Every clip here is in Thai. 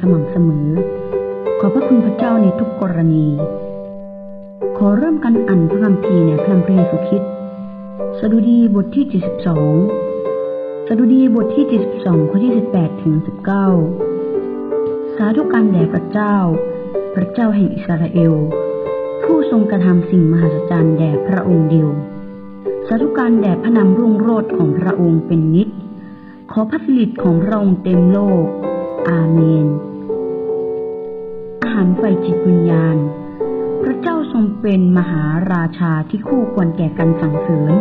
สม่ำเสมอ ขอพระคุณพระเจ้าในทุกกรณี ขอเริ่มกันอ่านพระคัมภีร์ในพระพระเยซูคริสต์สดุดีบทที่ 72 สดุดีบทที่ 72 ข้อที่ 18 ถึง 19 สาธุการแด่พระเจ้า พระเจ้าแห่งอิสราเอล ผู้ทรงกระทำสิ่งมหัศจรรย์แด่พระองค์เดียว สาธุการแด่พระนามรุ่งโรจน์ของพระองค์เป็นนิจขอพระสิริของพระองค์เต็มโลก อาเมน อาหารไฟจิตวิญญาณ พระเจ้าทรงเป็นมหาราชาที่คู่ควรแก่การสังเสริญ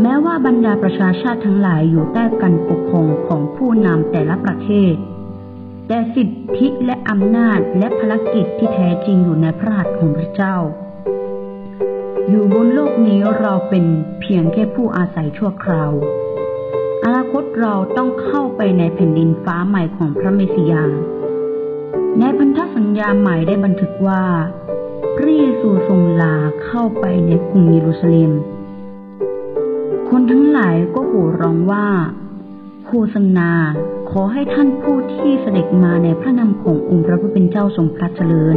แม้ว่าบรรดาประชาชาติทั้งหลายอยู่ใต้การปกครองของผู้นำแต่ละประเทศ แต่สิทธิและอำนาจและภารกิจที่แท้จริงอยู่ในพระหัตถ์ของพระเจ้า อยู่บนโลกนี้เราเป็นเพียงแค่ผู้อาศัยชั่วคราว อนาคตเราต้องเข้าไปในแผ่นดินฟ้าใหม่ของพระเมสสิยา ในพันธสัญญาใหม่ได้บันทึกว่า พระเยซูทรงลาเข้าไปในกรุงเยรูซาเล็ม คนทั้งหลายก็โห่ร้องว่าโฆษณาขอให้ท่านผู้ที่เสด็จมาในพระนามขององค์พระผู้เป็นเจ้าทรงพระเจริญ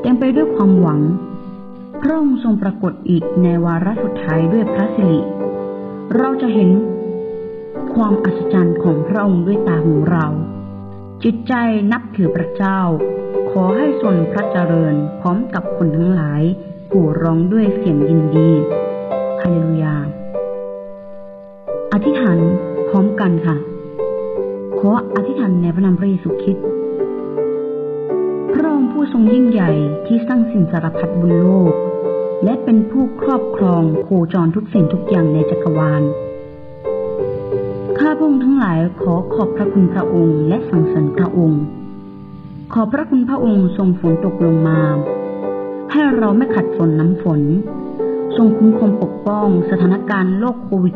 เต็มไปด้วยความหวัง พระองค์ทรงปรากฏอีกในวาระสุดท้ายด้วยพระสิริ เราจะเห็น ความอัศจรรย์ของพระองค์ด้วยตาของเรา จิตใจนับถือพระเจ้า ขอให้ทรงพระเจริญพร้อมกับคนทั้งหลายผู้ร้องด้วยเสียงยินดีฮาเลลูยา อธิษฐานพร้อมกันค่ะ ขออธิษฐานในพระนามพระเยซูคริสต์พระองค์ผู้ทรงยิ่งใหญ่ที่สร้างสิ่งสารพัดบนโลก และเป็นผู้ครอบครองโคจรทุกสิ่งทุกอย่างในจักรวาล ข้าพระองค์ทั้งหลายขอขอบพระคุณพระองค์และสรรเสริญพระองค์ ขอพระคุณพระองค์ทรงฝนตกลงมา ให้เราไม่ขัดฝนน้ำฝน ทรงคุ้มครองปกป้องสถานการณ์โรคโควิด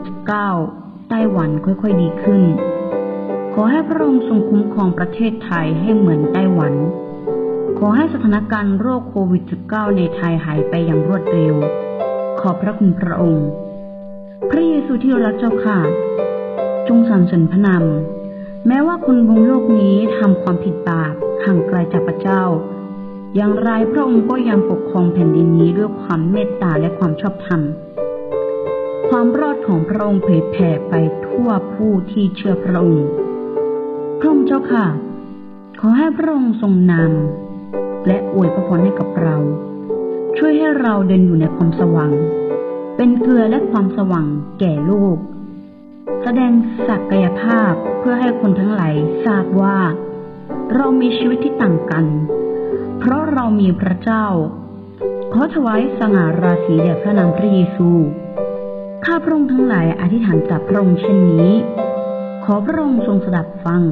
-19 ไต้หวันค่อยๆดีขึ้น ขอให้พระองค์ทรงคุ้มครองประเทศไทยให้เหมือนไต้หวัน ขอให้สถานการณ์โรคโควิด -19 ในไทยหายไปอย่างรวดเร็ว ขอบพระคุณพระองค์ พระเยซูที่รักเจ้าค่ะ จงสรรเสริญพระนามแม้ว่าคนบนโลกนี้ทำความผิดบาปห่างไกลจากพระเจ้า อย่างไรพระองค์ก็ยังปกครองแผ่นดินนี้ด้วยความเมตตาและความชอบธรรม ความรอดของพระองค์เผยแผ่ไปทั่วผู้ที่เชื่อพระองค์พระองค์เจ้าค่ะ ขอให้พระองค์ทรงนำและอวยพระพรให้กับเรา ช่วยให้เราเดินอยู่ในความสว่าง เป็นเกลือและความสว่างแก่โลก แสดงศักยภาพเพื่อให้คนทั้งหลายทราบว่า เรามีชีวิตที่ต่างกัน เพราะเรามีพระเจ้า ขอถวายสง่าราศีแด่พระนามพระเยซูข้าพระองค์ทั้งหลายอธิษฐานกับพระองค์เช่นนี้ ขอพระองค์ทรงสดับฟัง